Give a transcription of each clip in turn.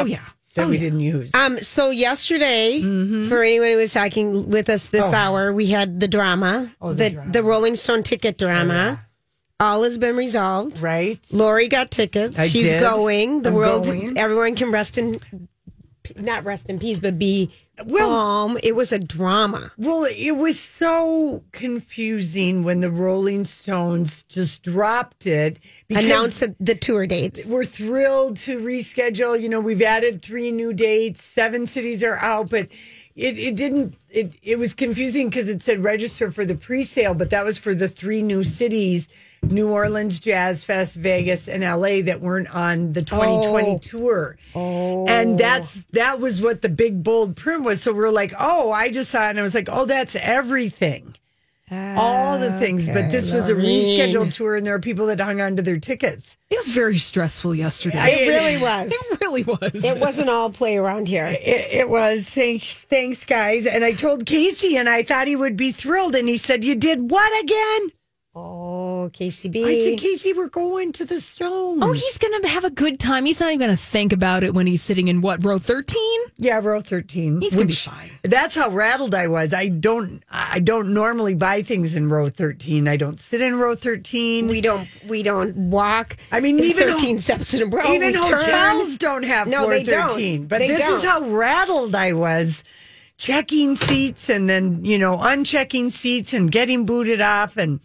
Oh, yeah. that Oh, we yeah. didn't use. Um, so yesterday, for anyone who was talking with us this hour, we had the drama, Oh, the the the. Rolling Stone ticket drama. All has been resolved. right? Lori got tickets. I She's did. going. The I'm world, going. everyone can rest in, not rest in peace, but be Well- calm. It was a drama. Well, it was so confusing when the Rolling Stones just dropped it. Announced the, the tour dates. We're thrilled to reschedule. You know, we've added three new dates. Seven cities are out, but it, it didn't. It it was confusing because it said register for the pre-sale, but that was for the three new cities: New Orleans, Jazz Fest, Vegas, and LA that weren't on the 2020 tour. And oh. that's that was what the big bold print was. So we're like, oh, I just saw it, and I was like, oh, that's everything. All the things, but this was a Lorraine. rescheduled tour, and there are people that hung on to their tickets. It was very stressful yesterday. It really was. it really was. It wasn't all play around here. It, it was thanks, thanks, guys. And I told Casey, and I thought he would be thrilled. And he said, "You did what again?" Oh, KCB. I said, "Casey, we're going to the stone. Oh, he's going to have a good time. He's not even going to think about it when he's sitting in what, row 13? yeah, row thirteen. He's gonna be fine. That's how rattled I was. I don't, I don't normally buy things in row thirteen. I don't sit in row thirteen. we don't we don't walk. I mean, even thirteen ho- steps in a row. Even we turn. hotels don't have No, floor they don't. But They this is don't. how rattled I was checking seats and then, you know, unchecking seats and getting booted off. And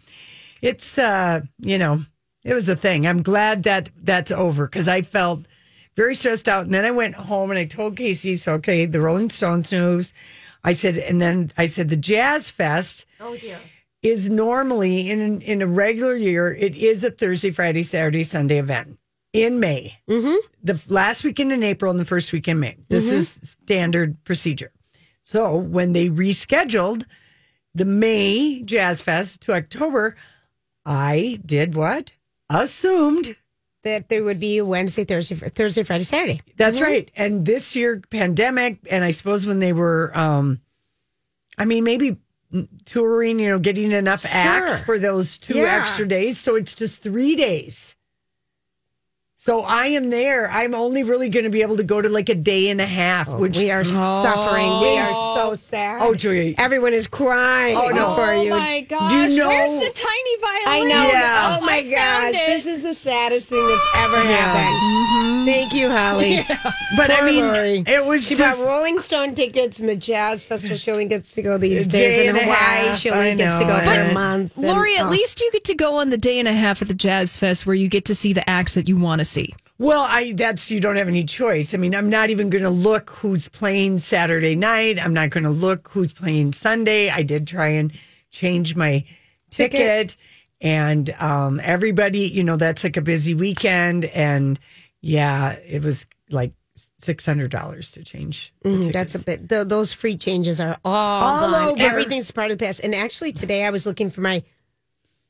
it's, uh, you know, it was a thing. I'm glad that that's over because I felt very stressed out. And then I went home and I told Casey, so, okay, the Rolling Stones news. I said, and then I said, the Jazz Fest Oh dear. is normally in in a regular year, it is a Thursday, Friday, Saturday, Sunday event in May. Mm-hmm. The last weekend in April and the first week in May. This is standard procedure. So when they rescheduled the May Jazz Fest to October, I did what? Assumed That there would be Wednesday, Thursday, Thursday, Friday, Saturday. That's right. And this year, pandemic, and I suppose when they were, um, I mean, maybe touring, you know, getting enough acts for those two Yeah. extra days. So it's just three days. So I am there. I'm only really going to be able to go to like a day and a half, oh, which we are suffering. We are so sad. Oh, Julia. Everyone is crying Oh, no. for you. Oh, my gosh. Do you know- Where's the tiny violin? I know. Yeah. Oh, oh my gosh. it. This is the saddest thing that's ever happened. Mm-hmm. Thank you, Holly. but I mean, Lori. it was She just. bought Rolling Stone tickets and the Jazz Festival. She only gets to go these A days. day In and a Hawaii, half. she only I gets to go for I a know. month. and- Lori, at oh. least you get to go on the day and a half at the Jazz Fest where you get to see the acts that you want to see. Well, I that's you don't have any choice. I mean, I'm not even going to look who's playing Saturday night. I'm not going to look who's playing Sunday. I did try and change my ticket, and um, everybody, you know, that's like a busy weekend, and yeah, it was like six hundred dollars to change. Mm, that's a bit. th those free changes are all, All gone. over. Everything's part of the past. And actually, today I was looking for my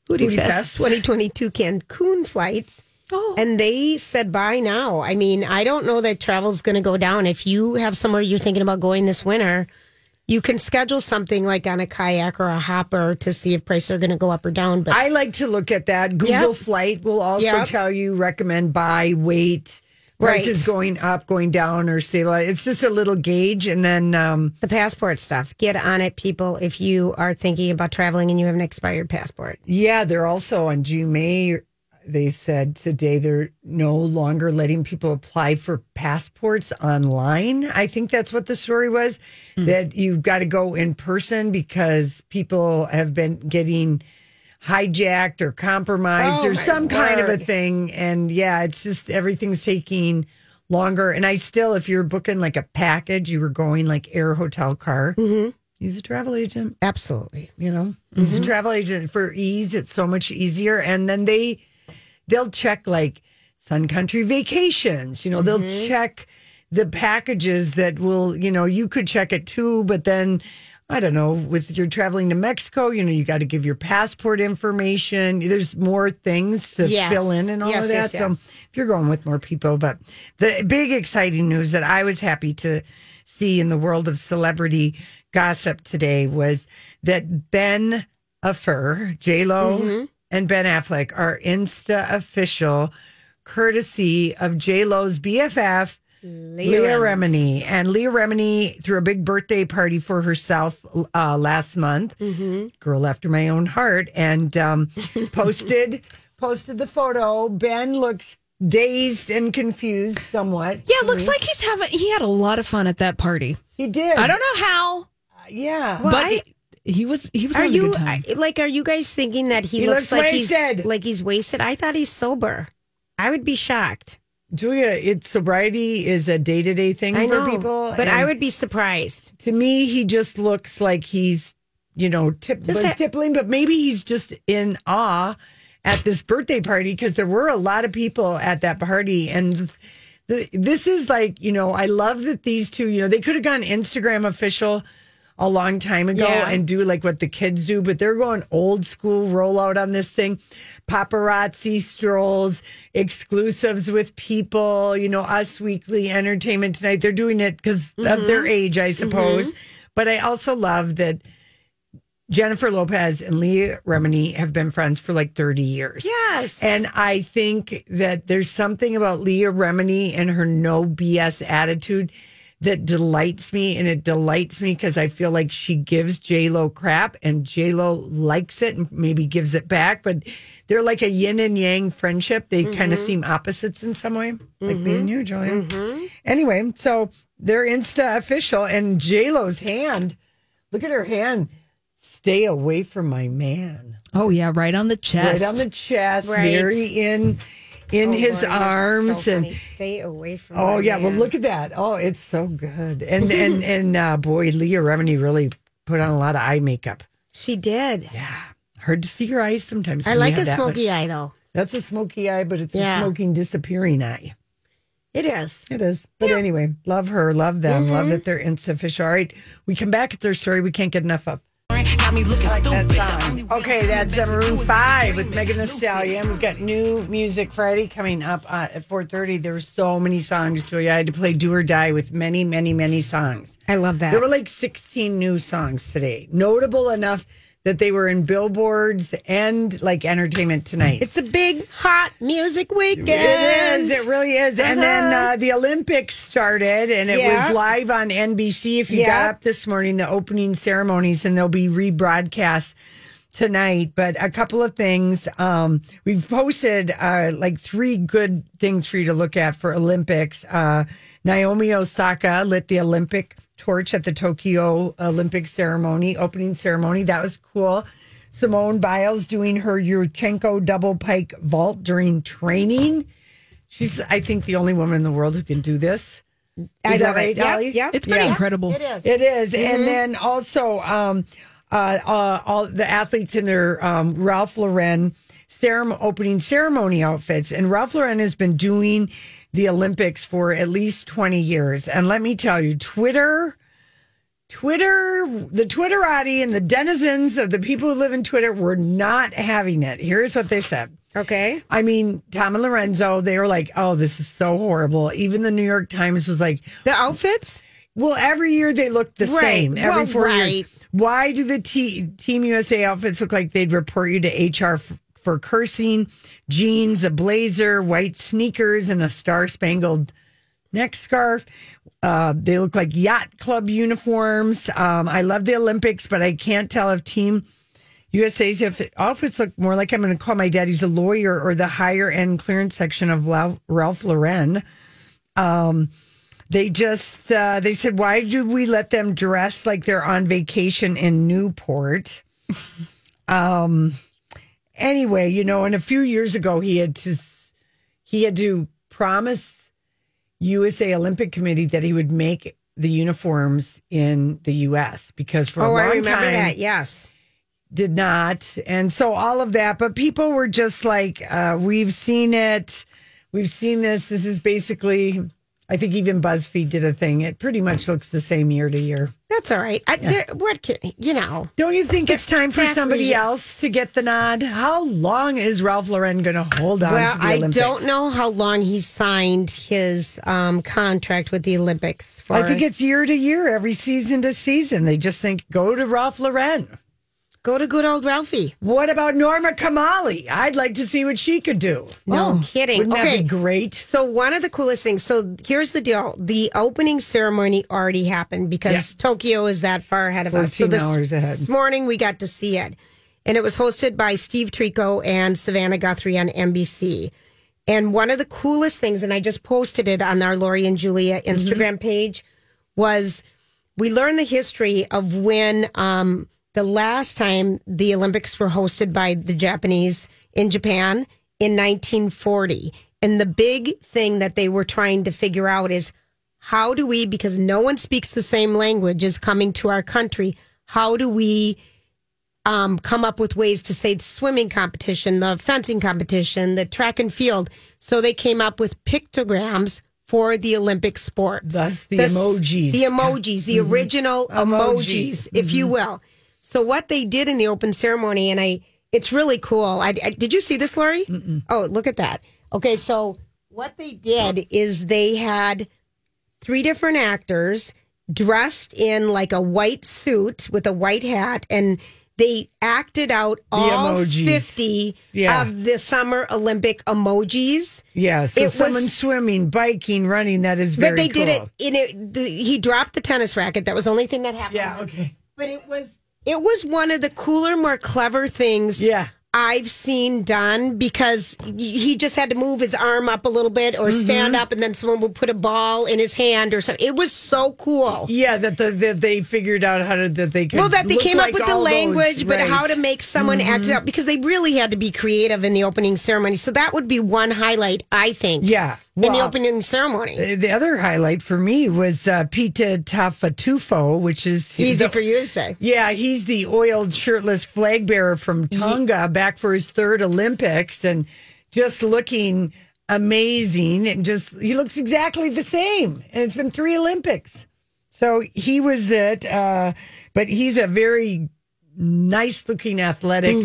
Hootie Hootie Fest, Fest. 2022 Cancun flights. Oh. And they said bye now. I mean, I don't know that travel's going to go down. If you have somewhere you're thinking about going this winter, you can schedule something like on a kayak or a hopper to see if prices are going to go up or down. But I like to look at that. Google Yep. Flight will also Yep. tell you recommend buy, wait, Right. prices going up, going down, or stable. It's just a little gauge, and then um, the passport stuff, get on it, people. If you are thinking about traveling and you have an expired passport, yeah, they're also on GMA. They said today they're no longer letting people apply for passports online. I think that's what the story was. Hmm. That you've got to go in person because people have been getting hijacked or compromised Oh, or some kind of a thing. And yeah, it's just everything's taking longer. And I still, if you're booking like a package, you were going like air hotel car, Mm-hmm. use a travel agent absolutely. you know use a travel agent for ease it's so much easier and then they they'll check like sun country vacations you know they'll check the packages that will you know you could check it too but then i don't know with you're traveling to mexico you know you got to give your passport information there's more things to Yes. fill in and all Yes, of that yes, so if you're going with more people but the big exciting news that i was happy to see in the world of celebrity gossip today was that Ben Affer, J Lo, Mm-hmm. And Ben Affleck are Insta official, courtesy of J Lo's BFF, Leah, Remini. And Leah Remini threw a big birthday party for herself uh, last month. Girl after my own heart, and um, posted posted the photo. Ben looks dazed and confused somewhat. Yeah, looks like he's having. He had a lot of fun at that party. He did. I don't know how, Yeah. but I- he, he was. He was Are having a you good time. I- like? Are you guys thinking that he, He looks, looks like wasted. he's like he's wasted? I thought he's sober. I would be shocked. Julia, it's sobriety is a day to day thing I for know, people. but I would be surprised. to me, he just looks like he's, you know, tip, Just was ha- tippling, but maybe he's just in awe at this birthday party because there were a lot of people at that party. And the, this is like, you know, I love that these two, you know, they could have gone Instagram official a long time ago Yeah. and do like what the kids do, but they're going old school rollout on this thing. Paparazzi strolls, exclusives with people, you know, Us Weekly Entertainment Tonight. They're doing it because of mm-hmm. their age, I mm-hmm. suppose. But I also love that Jennifer Lopez and Leah Remini have been friends for like 30 years. Yes, And I think that there's something about Leah Remini and her no BS attitude that delights me. And it delights me because I feel like she gives J-Lo crap and J-Lo likes it and maybe gives it back. But they're like a yin and yang friendship. They kind of mm-hmm. seem opposites in some way, like me and mm-hmm. you, Julia. Mm-hmm. Anyway, so they're Insta official and J-Lo's hand, look at her hand. Stay away from my man oh yeah, right on the chest. right on the chest, Right. very in in Oh, his Lord, arms so and stay away from. oh yeah, well look at that. Oh, it's so good. And and and uh, boy, Leah Remini really put on a lot of eye makeup. She did. Yeah, hard to see your eyes sometimes. I like a smoky much- eye though. That's a smoky eye, but it's Yeah. a smoking disappearing eye. It is. It is. But anyway, love her, love them, love that they're Insta official. All right, we come back. It's our story we can't get enough of. Got me looking stupid. That. Okay, that's Maroon Five with Megan Thee Stallion. We've got new music Friday coming up uh, at four thirty. There's so many songs, Julia. I had to play "Do or Die" with many, many, many songs. I love that. There were like 16 new songs today, notable enough that they were in billboards and like Entertainment Tonight. It's a big hot music weekend. It is. It really is. And then Uh-huh. uh, the Olympics started, and it Yeah. was live on NBC. If you Yeah. got up this morning, the opening ceremonies, and they'll be rebroadcast tonight. But a couple of things. Um, we've posted uh, like three good things for you to look at for Olympics. Uh, Naomi Osaka lit the Olympic torch at the Tokyo Olympic ceremony, opening ceremony. That was cool. Simone Biles doing her Yurchenko double pike vault during training. She's, I think, the only woman in the world who can do this. Is I that right, it. Yep, Allie? yep. it's pretty Yeah. incredible. It is. It is. Mm-hmm. And then also, um, uh, uh, all the athletes in their um, Ralph Lauren ceremony, opening ceremony outfits. And Ralph Lauren has been doing the Olympics for at least 20 years. And let me tell you, Twitter. Twitter, the Twitterati and the denizens of the people who live in Twitter were not having it. Here's what they said. Okay. I mean, Tom and Lorenzo, they were like, oh, this is so horrible. Even the New York Times was like, The outfits? well, every year they look the Right. same. Every Well, four right. years. Why do the T- Team USA outfits look like they'd report you to HR f- for cursing? Jeans, a blazer, white sneakers, and a star spangled neck scarf. Uh, they look like yacht club uniforms. Um, I love the Olympics, but I can't tell if Team USA's if outfits look more like I'm going to call my daddy's a lawyer or the higher end clearance section of Lau- Ralph Lauren. Um, they just uh, they said, why do we let them dress like they're on vacation in Newport? um. Anyway, you know, and a few years ago, he had to he had to promise USA Olympic Committee that he would make the uniforms in the U.S. because for a Oh, long I remember time that. Yes. did not. And so all of that, but people were just like, uh, we've seen it. We've seen this. This is basically, I think even BuzzFeed did a thing. It pretty much looks the same year to year. That's all right. I, there, what can, you know? Don't you think it's time for Exactly. somebody else to get the nod? How long is Ralph Lauren going to hold on Well, to the I don't know how long he signed his um, contract with the Olympics for. I think it's year to year, every season to season. They just think, go to Ralph Lauren. Go to good old Ralphie. What about Norma Kamali? I'd like to see what she could do. No kidding. Wouldn't okay. that be great? So one of the coolest things. So here's the deal: the opening ceremony already happened because Tokyo is that far ahead of us. So this, hours ahead. this morning we got to see it, and it was hosted by Steve Tirico and Savannah Guthrie on NBC. And one of the coolest things, and I just posted it on our Lori and Julia Instagram page, was we learned the history of when um, the last time the Olympics were hosted by the Japanese in Japan in 1940. And the big thing that they were trying to figure out is how do we, because no one speaks the same language as coming to our country, how do we um, come up with ways to say the swimming competition, the fencing competition, the track and field? So they came up with pictograms for the Olympic sports. Thus the s- emojis. The emojis, the original emojis, Emojis. if you will. So what they did in the open ceremony, and I, it's really cool. I, I- did you see this, Lori? Oh, look at that. Okay, so what they did is they had three different actors dressed in like a white suit with a white hat, and they acted out all emojis. fifty Yeah. of the Summer Olympic emojis. Yeah. So It was- swimming, biking, running, that is very But they did it in it. The, he dropped the tennis racket. That was the only thing that happened. Yeah, okay. But it was it was one of the cooler, more clever things. Yeah. I've seen done because he just had to move his arm up a little bit or stand Mm-hmm. up, and then someone would put a ball in his hand or something. It was so cool. Yeah, that the, that they figured out how to that they could. Well, that they came like up with the all those, language, but. Mm-hmm. how to make someone act it out because they really had to be creative in the opening ceremony. So that would be one highlight, I think. Yeah. In the opening ceremony. The other highlight for me was uh, Pita Taufatofua, which is Easy the- for you to say. Yeah, he's the oiled shirtless flag bearer from Tonga, back for his third Olympics, and just looking amazing. And just he looks exactly the same, and it's been three Olympics. So he was it, uh, but he's a very nice looking athletic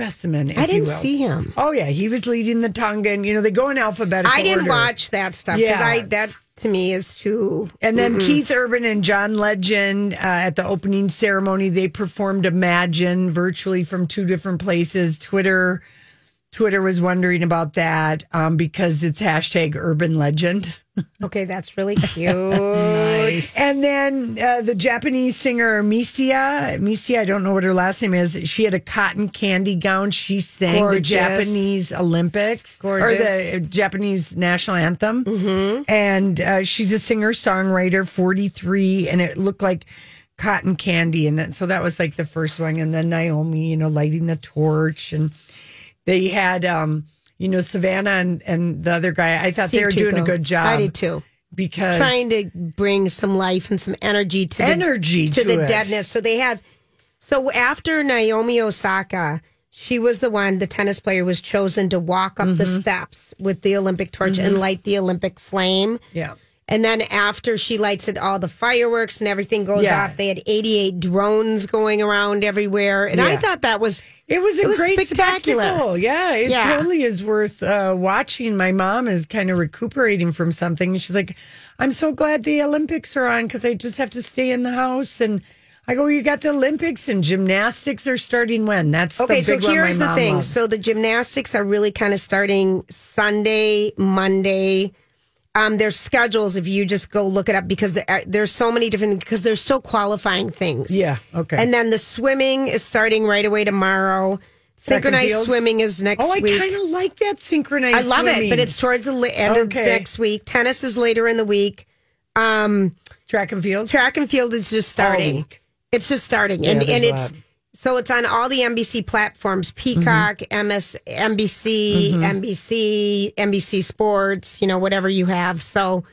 specimen. I didn't see him. Oh yeah, he was leading the Tongan. You know, they go in alphabetical. I didn't order. watch that stuff because Yeah. I that to me is too. And then Keith Urban and John Legend uh, at the opening ceremony, they performed "Imagine" virtually from two different places. Twitter, Twitter was wondering about that um, because it's hashtag Urban Legend. Okay, that's really cute. And then uh, the Japanese singer Misia, Misia, I don't know what her last name is. She had a cotton candy gown. She sang Gorgeous. the Japanese Olympics Gorgeous. or the Japanese national anthem. Mm-hmm. And uh, she's a singer songwriter, 43, and it looked like cotton candy. And then, so that was like the first one. And then Naomi, you know, lighting the torch. And they had, um, you know, Savannah and, and the other guy. I thought they were doing a good job. I did too. Because Trying to bring some life and some energy to the Energy to, to the deadness. So they had. So after Naomi Osaka, she was the one. The tennis player was chosen to walk up the Mm-hmm. steps with the Olympic torch and light the Olympic flame. yeah. And then after she lights it, all the fireworks and everything goes Yeah. off. They had 88 drones going around everywhere. And I thought that was It was a It was great spectacular. spectacle. Yeah, it Yeah. totally is worth uh, watching. My mom is kind of recuperating from something. and She's like, I'm so glad the Olympics are on because I just have to stay in the house. And I go, You got the Olympics and gymnastics are starting when? That's Okay, the so here's the thing. loves. So the gymnastics are really kind of starting Sunday, Monday. Um, their schedules, if you just go look it up, because there there's so many different, because they're still qualifying things. Yeah, okay. And then the swimming is starting right away tomorrow. Synchronized swimming is next oh, I kind of like that synchronized I love it, but it's towards the end Okay. of next week. Tennis is later in the week. Um, track and field. track and field is just starting. week. It's just starting, Yeah, and there's and it's lot. So it's on all the NBC platforms: Peacock, Mm-hmm. MS, NBC, NBC, NBC Sports. You know, whatever you have. So,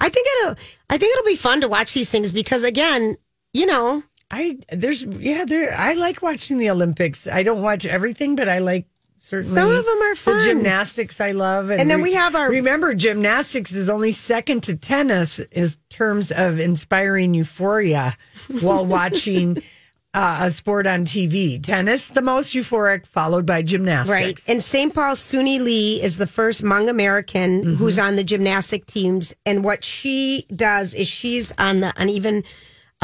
I think it'll I think it'll be fun to watch these things because again, you know, I there's yeah there I like watching the Olympics. I don't watch everything, but I like certainly Some of them are fun. The gymnastics I love, And then we have our- remember gymnastics is only second to tennis in terms of inspiring euphoria while watching. Uh, a sport on TV. Tennis, the most euphoric, followed by gymnastics. Right. And St. Paul Suni Lee is the first Hmong American Mm-hmm. who's on the gymnastic teams. And what she does is she's on the uneven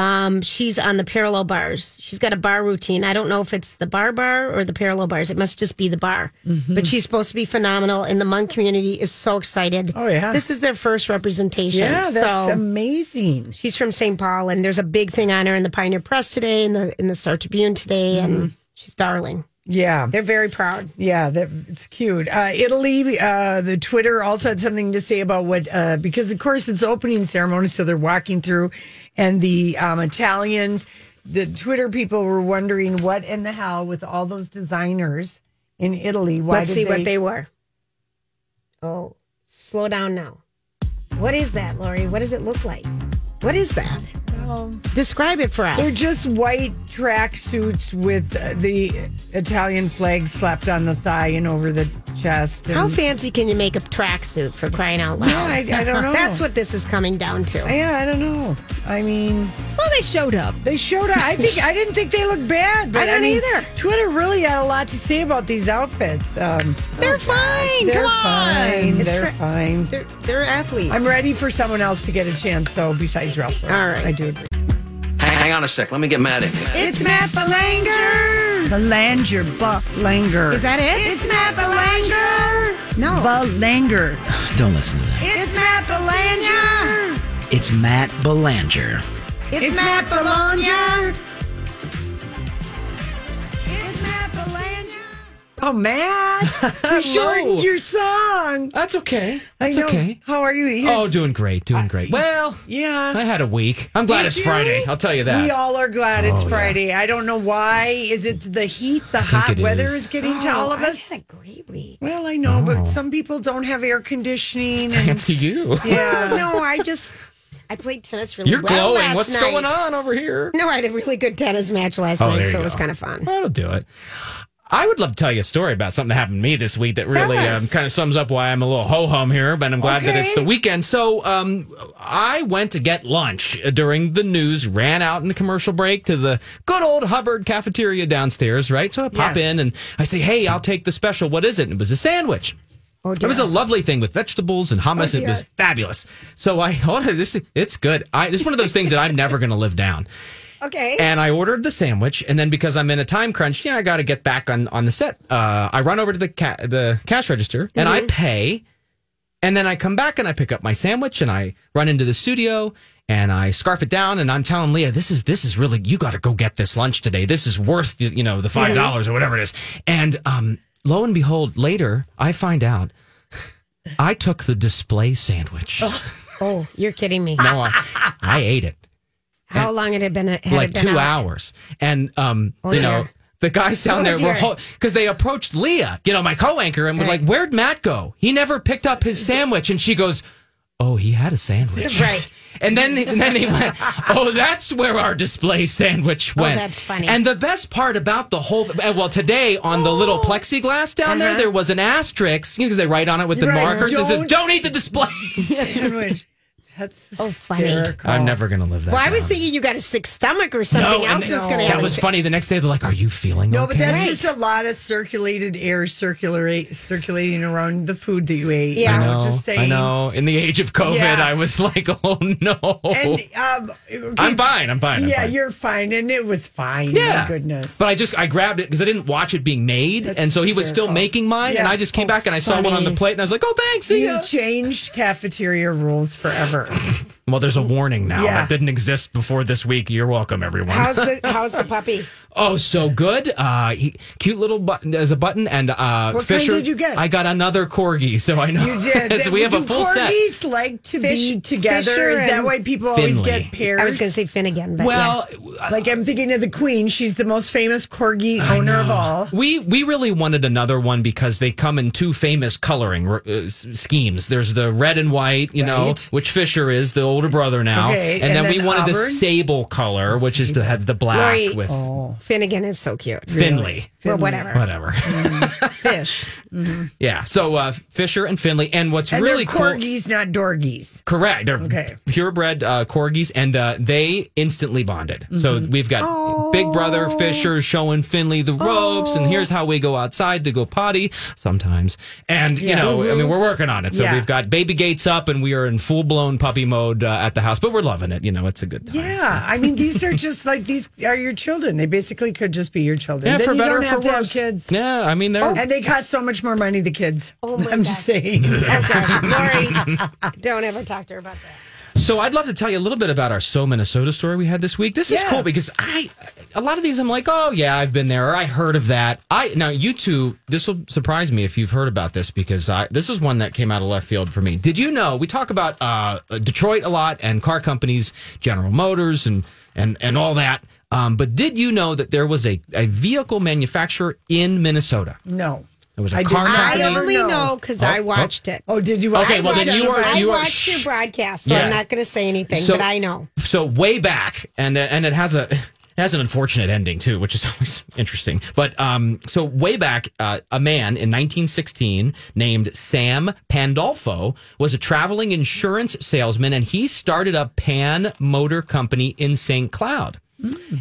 Um, she's on the parallel bars. She's got a bar routine. I don't know if it's the bar bar or the parallel bars. It must just be the bar. Mm-hmm. But she's supposed to be phenomenal, and the Hmong community is so excited. Oh, yeah. this is their first representation. Yeah, that's so amazing. she's from St. Paul, and there's a big thing on her in the Pioneer Press today, in the in the Star Tribune today, Mm-hmm. and she's darling. Yeah. They're very proud. Yeah, that, it's cute. Uh, Italy, uh, the Twitter also had something to say about what, uh, because of course it's opening ceremony, so they're walking through, and the um, Italians, the Twitter people were wondering what in the hell with all those designers in Italy. Why Let's see what they were. Oh, slow down now. What is that, Lori? What does it look like? What is that? Describe it for us. They're just white track suits with the Italian flag slapped on the thigh and over the chest. How fancy can you make a tracksuit for crying out loud? Yeah, I, I don't know. That's what this is coming down to. Yeah, I don't know. I mean, Well, they showed up. they showed up. I think I didn't think they looked bad. But I don't mean, either. Twitter really had a lot to say about these outfits. Um, They're oh, gosh, fine. They're Come on. fine. It's They're tra- fine. They're, they're athletes. I'm ready for someone else to get a chance. So besides Ralph, Lauren. All right. I do. Hang on a sec. Let me get Matt in. It's Matt Belanger. Belanger, Belanger. Is that it? It's Matt Belanger. No. Belanger. Don't listen to that. It's Matt Belanger. It's Matt Belanger. It's, Matt Belanger. Oh, Matt, you shortened your song. That's okay. That's I know. okay. How are you? Oh, doing great, doing great. Well, yeah. I had a week. I'm glad Did it's you? Friday. I'll tell you that. We all are glad it's Oh, yeah. Friday. I don't know why. Is it the heat? The think hot it weather is. is getting to oh, all of Oh, I us? had a great week. Well, I know, Oh. but some people don't have air conditioning. And, Fancy you. yeah. No, I just I played tennis really You're well glowing. last What's night. going on over here? No, I had a really good tennis match last Oh, night, so you it was kind of fun. That'll do it. I would love to tell you a story about something that happened to me this week that really um, kind of sums up why I'm a little ho hum here, but I'm glad that it's the weekend. So um, I went to get lunch during the news, ran out in the commercial break to the good old Hubbard cafeteria downstairs, right? So I pop Yeah. in and I say, hey, I'll take the special. What is it? And it was a sandwich. Oh, It was a lovely thing with vegetables and hummus. it was fabulous. So I, oh, this it's good. I, this is one of those things that I'm never going to live down. Okay. And I ordered the sandwich, and then because I'm in a time crunch, yeah, I got to get back on on the set. Uh, I run over to the ca- the cash register and I pay, and then I come back and I pick up my sandwich and I run into the studio and I scarf it down and I'm telling Leah, this is this is really you got to go get this lunch today. This is worth the- you know the five dollars or whatever it is. And um, lo and behold, later I find out I took the display sandwich. oh, you're kidding me. No, I, I ate it How long it had it been? Had like been two out? hours. And um, Oh, you know, dear. the guys down Oh, there were because they approached Leah, you know, my co-anchor, and were Right. like, "Where'd Matt go? He never picked up his sandwich." And she goes. Oh, he had a sandwich. Right. And then and then they went, Oh, that's where our display sandwich went. Oh, that's funny. And the best part about the whole well, today on the little plexiglass down there, Uh-huh. there was an asterisk, you know, because they write on it with the Right, markers. It says, don't- Don't eat the display. Sandwich. That's Oh, funny. hysterical. I'm never gonna live that. Well, I was thinking you got a sick stomach or something and else th- was going to That was funny. The next day, they're like, "Are you feeling No, okay?" but that's Right. just a lot of circulated air circulate, circulating around the food that you ate. Yeah. I know, know. just saying. I know. In the age of COVID, Yeah. I was like, "Oh no." And um, okay, I'm fine. I'm fine. I'm yeah, fine. you're fine, and it was fine. Yeah. My goodness. But I just I grabbed it because I didn't watch it being made, That's and so he was still making mine, and I just came back and I saw one on the plate, and I was like, "Oh, thanks, see you ya." changed cafeteria rules forever. Well, there's a warning now Yeah. that didn't exist before this week. You're welcome, everyone. How's the How's the puppy? Oh, so good. Uh, he, cute little button as a button, and uh, What kind Fisher. did you get? I got another corgi, so I know. You did. so we have a Do full set. corgis like to Fish- be together? Fisher Is that why people always get pairs? I was going to say Finnegan, but Well, like I'm thinking of the Queen. She's the most famous corgi owner of all. We we really wanted another one because they come in two famous coloring uh, schemes. There's the red and white, you know, which Fisher is the older brother now, Okay, and, and then, we then wanted the sable color, which is the has the black Lori- with yeah. Finnegan is so cute. Finley. or whatever. whatever. Fish. yeah. So uh, Fisher and Finley, and what's And really cool. corgis, not dorgies. Correct. They're Okay. purebred uh, corgis, and uh, they instantly bonded. So we've got Big Brother Fisher showing Finley the ropes, and here's how we go outside to go potty sometimes. And you know, I mean, we're working on it. So Yeah. we've got baby gates up, and we are in full blown puppy mode uh, at the house, but we're loving it. You know, it's a good time. Yeah, I mean, these are just like these are your children. They basically could just be your children. Yeah, Then for you better don't or have for to have worse. kids. Yeah, I mean, they're And they cost so much more money, the kids. Oh my I'm just saying. Oh gosh, Lori, don't ever talk to her about that. So I'd love to tell you a little bit about our So Minnesota story we had this week. This is Yeah. cool because I a lot of these I'm like, oh yeah, I've been there or I heard of that. I now you two, this will surprise me if you've heard about this because I this is one that came out of left field for me. Did you know we talk about uh, Detroit a lot and car companies, General Motors and and and all that. Um, but did you know that there was a, a vehicle manufacturer in Minnesota? No. There was a I car did company. I only know. know because Oh, I oh. watched it. Oh, did you? watch Okay, well, then you Jennifer? are- I you watched your broadcast, so Yeah. I'm not going to say anything, So- but I know. so way back and and it has a it has an unfortunate ending too which is always interesting but um so way back uh, a man in 1916 named sam pandolfo was a traveling insurance salesman and he started a pan motor company in st cloud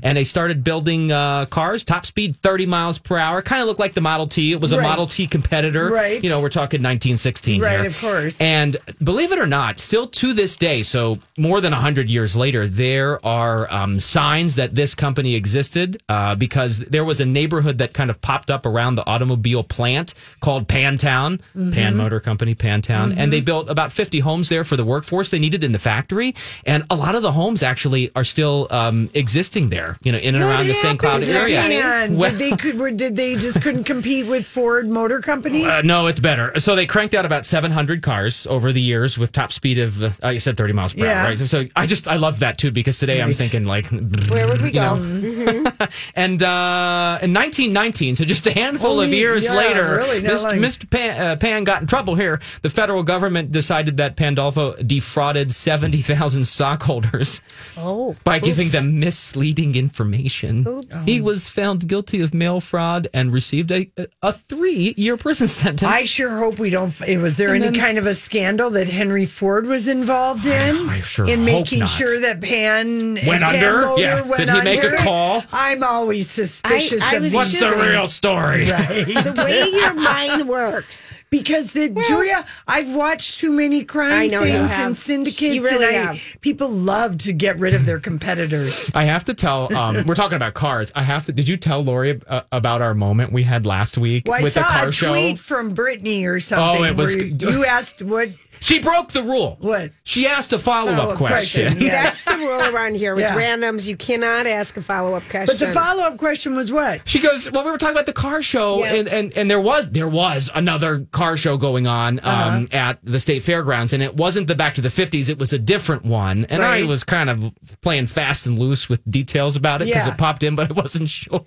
and they started building uh, cars, top speed 30 miles per hour. Kind of looked like the Model T. It was a Right. Model T competitor. Right. You know, we're talking 1916 Right, here. of course. And believe it or not, still to this day, so more than 100 years later, there are um, signs that this company existed uh, because there was a neighborhood that kind of popped up around the automobile plant called Pantown, Mm-hmm. Pan Motor Company, Pantown. And they built about 50 homes there for the workforce they needed in the factory. And a lot of the homes actually are still um, existing there, you know, in and around the St. Cloud area. Pan? Well- Did they could were, did they just couldn't compete with Ford Motor Company? Uh, no, it's better. So they cranked out about 700 cars over the years with top speed of, uh, you said 30 miles per Yeah. hour, right? So I just, I love that too because today I'm thinking like, Where would we you go? know. and uh, in 1919, so just a handful of years yeah, later, really, not Mr. long. Mr. Pan, uh, Pan got in trouble here. The federal government decided that Pandolfo defrauded 70,000 stockholders Oh, by giving them misleading information. He oh. was found guilty of mail fraud and received a, a three year prison sentence. I sure hope we don't. It was there And any then- kind of a scandal that Henry Ford was involved in? I sure in hope making not. sure that Pan Went Pan under? Motor Yeah. went Did he make a call? I'm always suspicious I of was these What's the real story? the way your mind works. Because the Julia, I've watched too many crime know things have. and syndicates, You really and I, have. people love to get rid of their competitors. I have to tell. Um, we're talking about cars. I have to. Did you tell Lori uh, about our moment we had last week Well, I with saw the car a show? tweet from Brittany or something. Oh, it was- where you asked what She broke the rule. What? She asked a follow up Follow-up question. question, yeah. That's the rule around here with Yeah. randoms. You cannot ask a follow up question. But the follow up question was what? She goes, "Well, we were talking about the car show, Yeah. and, and and there was there was another car show going on Uh-huh. um, at the state fairgrounds, and it wasn't the Back to the '50s; it was a different one. And I was kind of playing fast and loose with details about it because Yeah. it popped in, but I wasn't sure.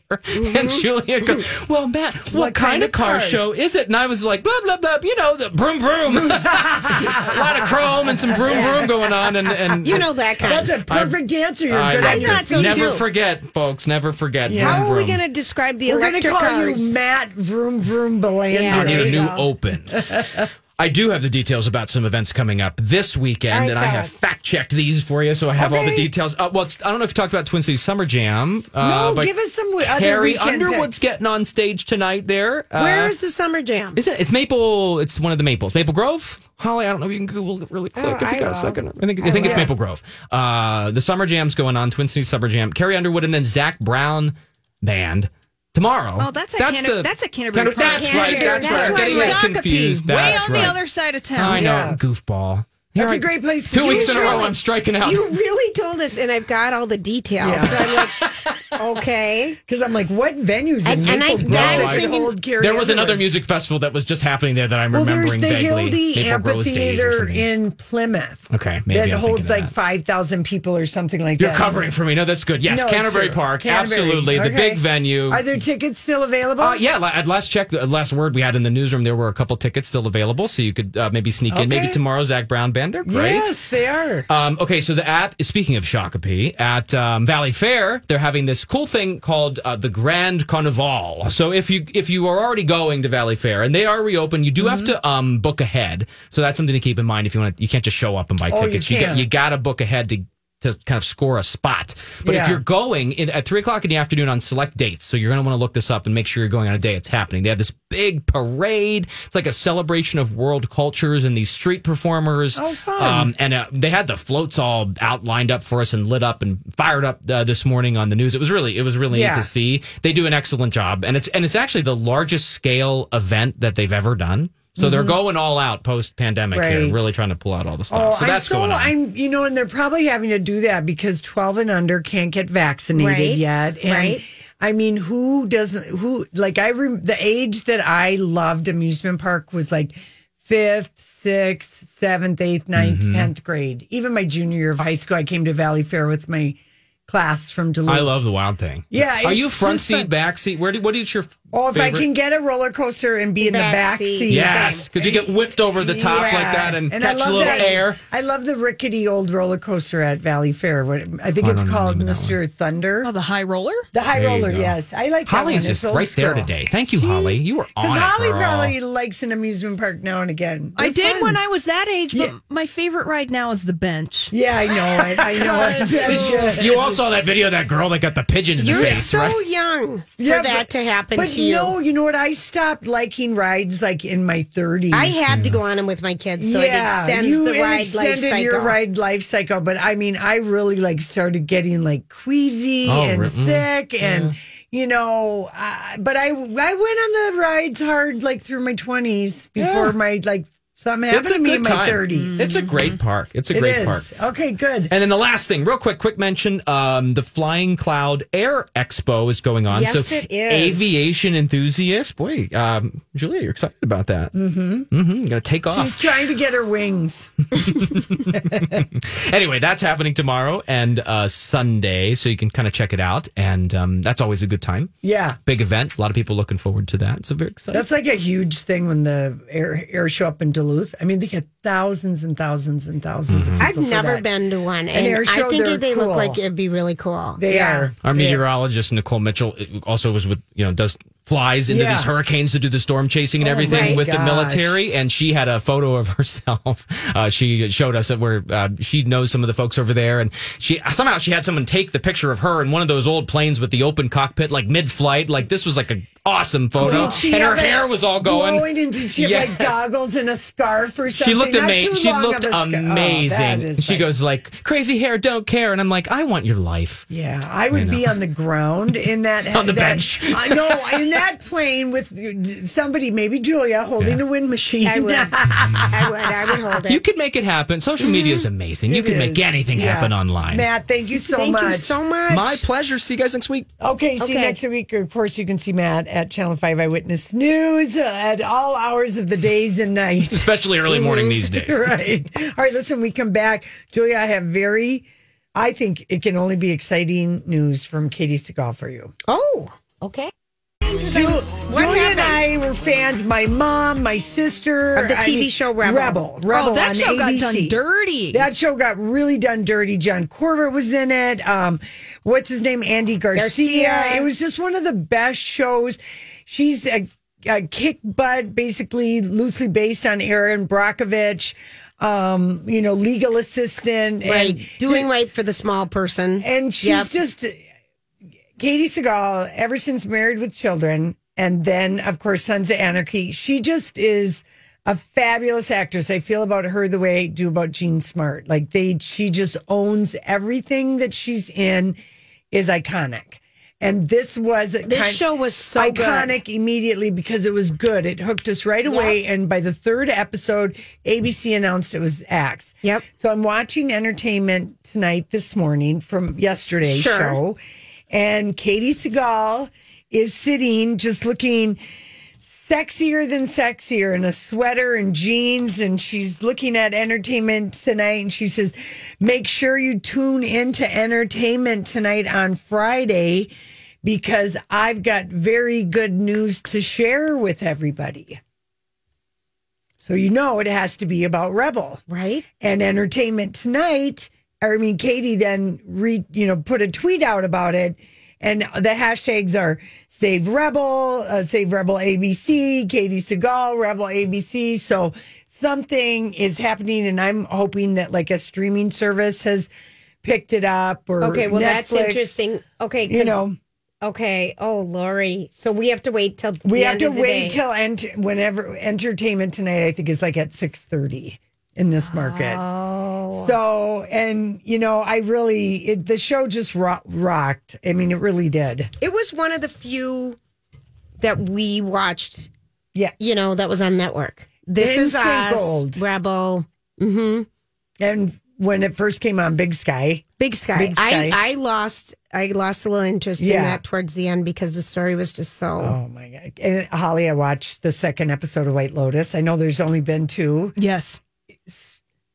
And Julia goes, "Well, Matt, what, What kind, kind of of car cars?" show is it?" And I was like, "Blah blah blah," you know, the broom broom, a lot of chrome and some broom broom going on, and and you know that kind. That's a perfect answer. You're I good I, at thought so, feet. Never too. forget, folks. Never forget. Yeah. Vroom, How are we going to describe the electric? We're going to electric call cars? you Matt Vroom Vroom Belanger. Yeah, I need a new go. Open. I do have the details about some events coming up this weekend, right, and I have fact checked these for you, so I have all the details. Uh, well, I don't know if you talked about Twin Cities Summer Jam. Uh, No, give us some other Carrie Underwood's picks. getting on stage tonight. There, uh, Where is the summer jam? is it? It's Maple. It's one of the Maples. Maple Grove. Holly, I don't know if you can Google it really quick Oh, if you I got a second. I think I think it's Maple Grove. Uh, the Summer Jam's going on. Twin Cities Summer Jam. Carrie Underwood and then Zac Brown band. Tomorrow. Oh, that's at Canter- that's at Canterbury Canter-. That's right. Canterbury. That's right. That's I'm getting this confused. way on right. the other side of town. I know, Yeah. goofball. That's Here a I- great place to Two weeks in a row, I'm striking out. You really told us, and I've got all the details. Yeah. So I'm like, okay. Because I'm like, what venues in And- and I- Maple I was thinking- hold Carrie there was another music festival that was just happening there that I'm Well, there's remembering the vaguely. Hilde Maple Grove's Days or Amphitheater in Plymouth. Okay, maybe that I'm holds like that. five thousand people or something like that. You're covering for me. No, that's good. Yes, No, Canterbury. Park. Canterbury. Absolutely. The big venue. Are there tickets still available? Uh, yeah, la- at last check, the last word we had in the newsroom, there were a couple tickets still available, so you could uh, maybe sneak in. Maybe tomorrow, Zac Brown Band. They're great. Yes, they are. Um, okay, so the at speaking of Shakopee at um, Valleyfair, they're having this cool thing called uh, the Grand Carnival. So if you if you are already going to Valleyfair and they are reopened, you do have Mm-hmm. to um, book ahead. So that's something to keep in mind if you want. to You can't just show up and buy Oh, you tickets. You, get you got to book ahead to. To kind of score a spot, but if you're going in, at three o'clock in the afternoon on select dates, so you're going to want to look this up and make sure you're going on a day it's happening. They have this big parade. It's like a celebration of world cultures and these street performers. Oh, fun. Um, and uh, they had the floats all out lined up for us and lit up and fired up uh, this morning on the news. It was really it was really Yeah. neat to see. They do an excellent job, and it's and it's actually the largest scale event that they've ever done. So they're going all out post pandemic here, Mm-hmm. Really trying to pull out all the Oh, stuff. so that's I'm so going on. I'm you know, and they're probably having to do that because 12 and under can't get vaccinated Right. yet. And Right. I mean, who doesn't? Who like I rem- the age that I loved amusement park was like fifth, sixth, seventh, eighth, ninth, Mm-hmm. tenth grade. Even my junior year of high school, I came to Valleyfair with my class from Duluth. I love the wild thing. Yeah, Are you front seat, fun. back seat? Where do, what is your Oh, if favorite? I can get a roller coaster and be in the Back back seat. seat. Yes, because you get whipped over the top like that and, I catch a little that. air. I love the rickety old roller coaster at Valleyfair. What I think I it's don't know the called name of that Mr. Thunder. Oh, the high roller? The high There roller, yes. I like that Holly one. is It's just old right there school. today. Thank you, Holly. You were on Because Holly girl. probably likes an amusement park now and again. I They're did fun. when I was that age, but Yeah. my favorite ride now is the bench. Yeah, I know. I, I know. Did you, you all saw that video of that girl that got the pigeon in You're the face, so right? young for Yeah, that but- to happen to you. No, you know what? I stopped liking rides like in my 30s. I had to go on them with my kids, so yeah, it extends you, the it ride life extended cycle. your ride life cycle. But I mean, I really like started getting like queasy Oh, and re- mm, sick and. You know, uh, but I I went on the rides hard like through my twenties before Yeah. my like something happened It's a good in my time. thirties. It's a great park. It's a It great is. park. Okay, good. And then the last thing, real quick, quick mention: um, the Flying Cloud Air Expo is going on. Yes, so it is. aviation enthusiasts, boy, um, Julia, you're excited about that. Mm-hmm. Mm-hmm. Gonna take off. She's trying to get her wings. anyway, that's happening tomorrow and uh, Sunday, so you can kind of check it out, and um, that's always a good time. Yeah. Big event. A lot of people looking forward to that. So very excited. That's like a huge thing when the air air show up in Duluth. I mean, they get thousands and thousands and 1000s of people. I've for never that. been to one, An air and show, I think they're they cool. look like it'd be really cool. They Yeah. are. Our They- meteorologist Nicole Mitchell also was with you know does flies into Yeah. these hurricanes to do the storm chasing and Oh, everything my with the military, and she had a photo of herself. Uh, she showed us that where uh, she knows some of the folks over there, and she somehow she had someone take the picture of her in one of those old planes with the open cockpit, like mid flight. Like this was like an awesome photo, Did she and her have hair was all going. Glowing and did she have Yes. like goggles and a scarf or something? She looked Not amazing. She looked of a Oh, amazing. she like- goes like, "Crazy hair, don't care," and I'm like, "I want your life." Yeah, I would be on the ground in that On the that- bench. I know in that plane with somebody, maybe Julia, holding Yeah. a wind machine. I would. I would. I would hold it. You can make it happen. Social media is amazing. You Mm-hmm. It can make anything Yeah. happen online. Matt, thank you so Thank much. Thank you so much. My pleasure. See you guys next week. Okay, see you next week. Of course, you can see Matt at Channel 5 Eyewitness News at all hours of the days and nights. Especially early morning these days. right. All right, listen, we come back. Julia, I have very, I think it can only be exciting news from Katey Sagal for you. oh, okay. Ju- Julia and? I were fans. My mom, my sister Of the I TV mean, show Rebel. Rebel. Rebel oh, that on show got done dirty. That show got really done dirty. John Corbett was in it. Um, what's his name? Andy Garcia. Garcia. It was just one of the best shows. She's a, a kick butt, basically loosely based on Erin Brockovich. Um, you know, legal assistant, Right. And, Doing right for the small person. and she's Yep. just Katey Sagal, ever since Married with Children, and then of course Sons of Anarchy. She just is a fabulous actress. I feel about her the way I do about Jean Smart. Like they, she just owns everything that she's in is iconic. And this was This kind- show was so good. iconic immediately because it was good. It hooked us right away. And by the third episode, ABC announced it was Axe. Yep. So I'm watching entertainment tonight this morning from yesterday's Sure. show. And Katey Sagal is sitting just looking sexier than sexier in a sweater and jeans. And she's looking at entertainment tonight. And she says, make sure you tune into entertainment tonight on Friday because I've got very good news to share with everybody. So you know it has to be about Rebel Right? and entertainment tonight. I mean, Katie then re, you know, put a tweet out about it And the hashtags are Save Rebel, uh, Save Rebel ABC, Katey Sagal, Rebel ABC. So something is happening, and I'm hoping that like a streaming service has picked it up or Okay, well that's interesting. Okay, you know, Okay. Oh, Lori. So we have to wait till we have to wait day. till ent- whenever entertainment tonight. I think is like at six thirty in this market. Oh. So, and you know, I really it, the show just ro- rocked. I mean, it really did. It was one of the few that we watched. Yeah. You know that was on network. This is Instant us, gold. Rebel, mm-hmm. And when it first came on, Big Sky. Big Sky. Big Sky. I I lost I lost a little interest in that towards the end because the story was just so. Oh my god! And Holly, I watched the second episode of White Lotus. I know there's only been two. Yes.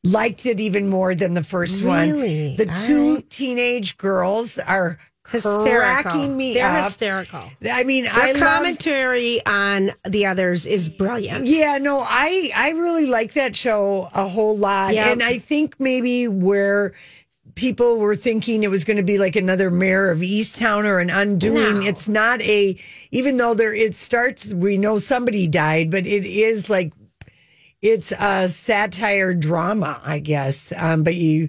Liked it even more than the first Really? one. The All two right. teenage girls are Hysterical. cracking me They're up. hysterical. I mean, Their I commentary on the others is brilliant. Yeah, no, I I really like that show a whole lot, Yep. and I think maybe where people were thinking it was going to be like another Mare of Easttown or an Undoing, No. it's not a. Even though there it starts, we know somebody died, but it is like it's a satire drama, I guess. Um, but you,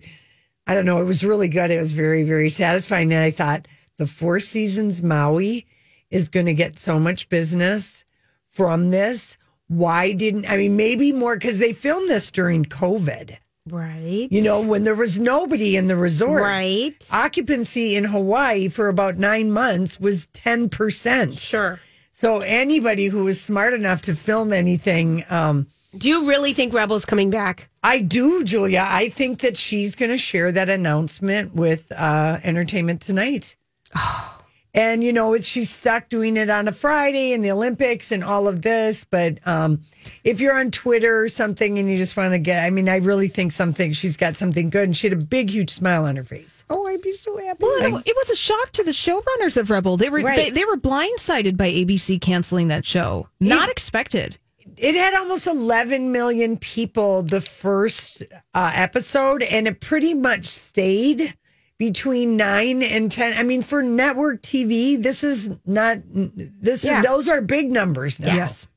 I don't know, it was really good. It was very very satisfying, and I thought the Four Seasons Maui is going to get so much business from this. Why didn't I mean maybe more because they filmed this during COVID? Right. You know, when there was nobody in the resort. Right. Occupancy in Hawaii for about nine months was 10%. Sure. So anybody who was smart enough to film anything, um, Do you really think Rebel's coming back? I do, Julia. I think that she's going to share that announcement with uh, Entertainment Tonight. Oh. And you know, she's stuck doing it on a Friday in the Olympics and all of this. But um, if you're on Twitter or something and you just want to get, I mean, I really think something she's got something good, and she had a big, huge smile on her face. Oh, I'd be so happy. Well, it, it was a shock to the showrunners of Rebel. They were Right. they, they were blindsided by ABC canceling that show. Not expected. It had almost 11 million people the first uh, episode, and it pretty much stayed between nine and 10. I mean, for network TV, this is not, this Yeah. is, those are big numbers now. Yes.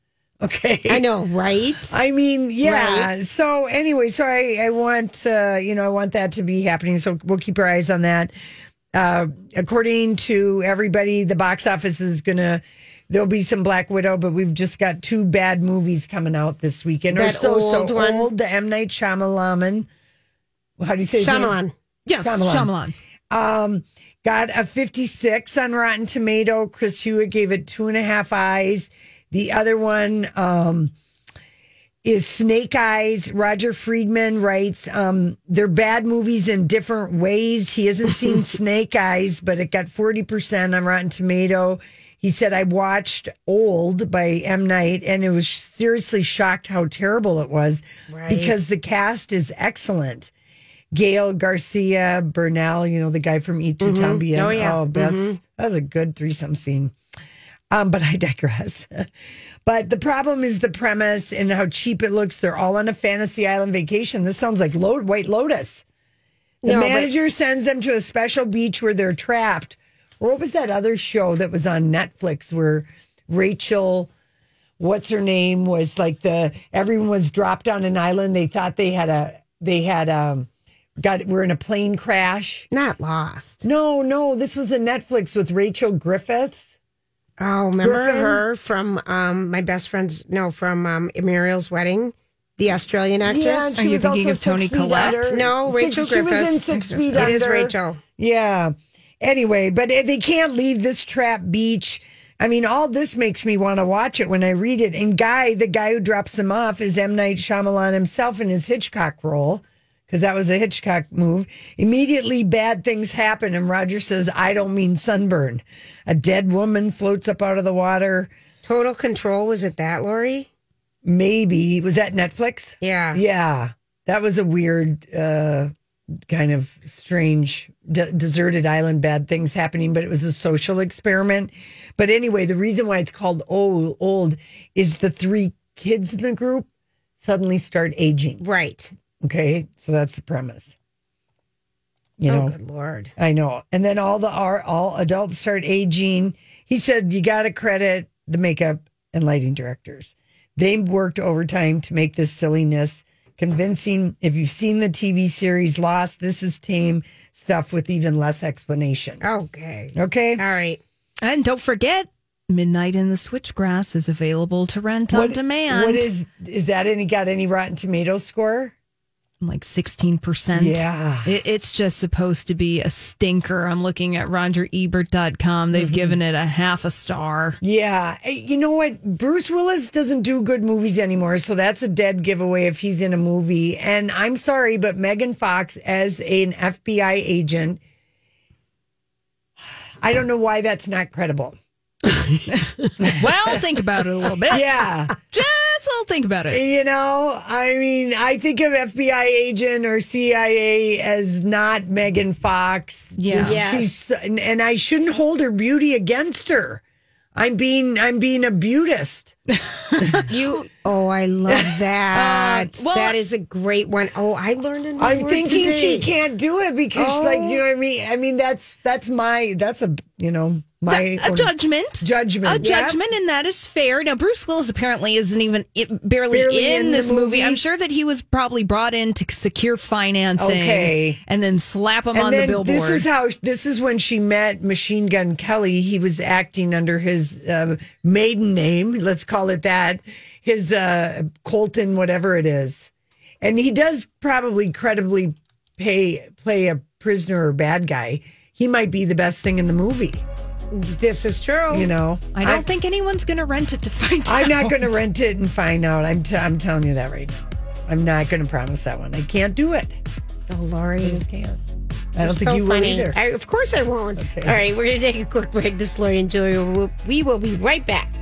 Okay. I know, right? I mean, yeah. Right. So anyway, so I, I want, uh, you know, I want that to be happening. So we'll keep our eyes on that. Uh, according to everybody, the box office is going to, there'll be some Black Widow, but we've just got two bad movies coming out this weekend. That so, old so one? old, the M. Night Shyamalan. How do you say his? Shyamalan. Yes. Shyamalan. Shyamalan. Um, got a 56 on Rotten Tomato. Chris Hewitt gave it two and a half eyes. The other one um, is Snake Eyes. Roger Friedman writes, um, they're bad movies in different ways. He hasn't seen Snake Eyes, but it got 40% on Rotten Tomato. He said, I watched Old by M. Night and it was seriously shocked how terrible it was because the cast is excellent. Gael Garcia Bernal, you know, the guy from Y Tu También. Oh, yeah. Oh, best. That was a good threesome scene. Um, but I digress. but the problem is the premise and how cheap it looks. They're all on a fantasy island vacation. This sounds like Lo- White Lotus. The No, but- manager sends them to a special beach where they're trapped. Or what was that other show that was on Netflix where Rachel, what's her name, was like the everyone was dropped on an island. They thought they had a they had um got we're in a plane crash. Not lost. No, no, this was a Netflix with Rachel Griffiths. Oh, remember Griffin? her from um, my best friend's? No, from um, Muriel's wedding, the Australian actress. Yeah, and Are you was thinking also of Tony Six Feet Collette? Under. No, Six- Rachel She was in Six Feet It is Under. Rachel. Yeah. Anyway, but they can't leave this trap beach. I mean, all this makes me want to watch it when I read it. And Guy, the guy who drops them off, is M. Night Shyamalan himself in his Hitchcock role, because that was a Hitchcock move. Immediately, bad things happen, and Roger says, I don't mean sunburn. A dead woman floats up out of the water. Total Control was it that Lori? Maybe. Was that Netflix? Yeah. Yeah, that was a weird, uh, kind of strange, de- deserted island, bad things happening, but it was a social experiment. But anyway, the reason why it's called old, old is the three kids in the group suddenly start aging. Right. Okay, so that's the premise. You Oh, know, good lord. I know. And then all the our, all adults start aging. He said you got to credit the makeup and lighting directors. They worked overtime to make this silliness convincing. If you've seen the TV series Lost, this is tame stuff with even less explanation. Okay. Okay. All right. And don't forget, Midnight in the Switchgrass is available to rent on demand. What is is that? Any got any Rotten Tomato score? Like 16%. Yeah. It, it's just supposed to be a stinker. I'm looking at RogerEbert.com. They've Mm-hmm. given it a half a star. Yeah. You know what? Bruce Willis doesn't do good movies anymore. So that's a dead giveaway if he's in a movie. And I'm sorry, but Megan Fox as an FBI agent, I don't know why that's not credible. Well, think about it a little bit. Yeah. Just a little think about it. You know, I mean, I think of FBI agent or CIA as not Megan Fox. Yeah. Just- Yes. she's- and, and I shouldn't hold her beauty against her. I'm being I'm being a beautist. You. Oh, I love uh, that. well- that is a great one. Oh, I learned a new I'm word thinking today. she can't do it because, like, Oh. you know what I mean. I mean, that's that's my that's a you know my a judgment. Judgment, A judgment, and that is fair. Now, Bruce Willis apparently isn't even it, barely, Barely in, in this movie. movie. I'm sure that he was probably brought in to secure financing Okay. and then slap him And on the billboard. this is how this is when she met Machine Gun Kelly. He was acting under his uh, maiden name, let's call it that, his uh, Colton, whatever it is, and he does probably credibly pay play a prisoner or bad guy. He might be the best thing in the movie. This is true. You know, I don't think anyone's going to rent it to find out. I'm not going to rent it and find out. I'm t- I'm telling you that right now. I'm not going to promise that one. I can't do it. Oh, Lori. I just can't. I don't think so you will either. I, of course I won't. All right, we're going to take a quick break. This is Lori and Julia. We will be right back.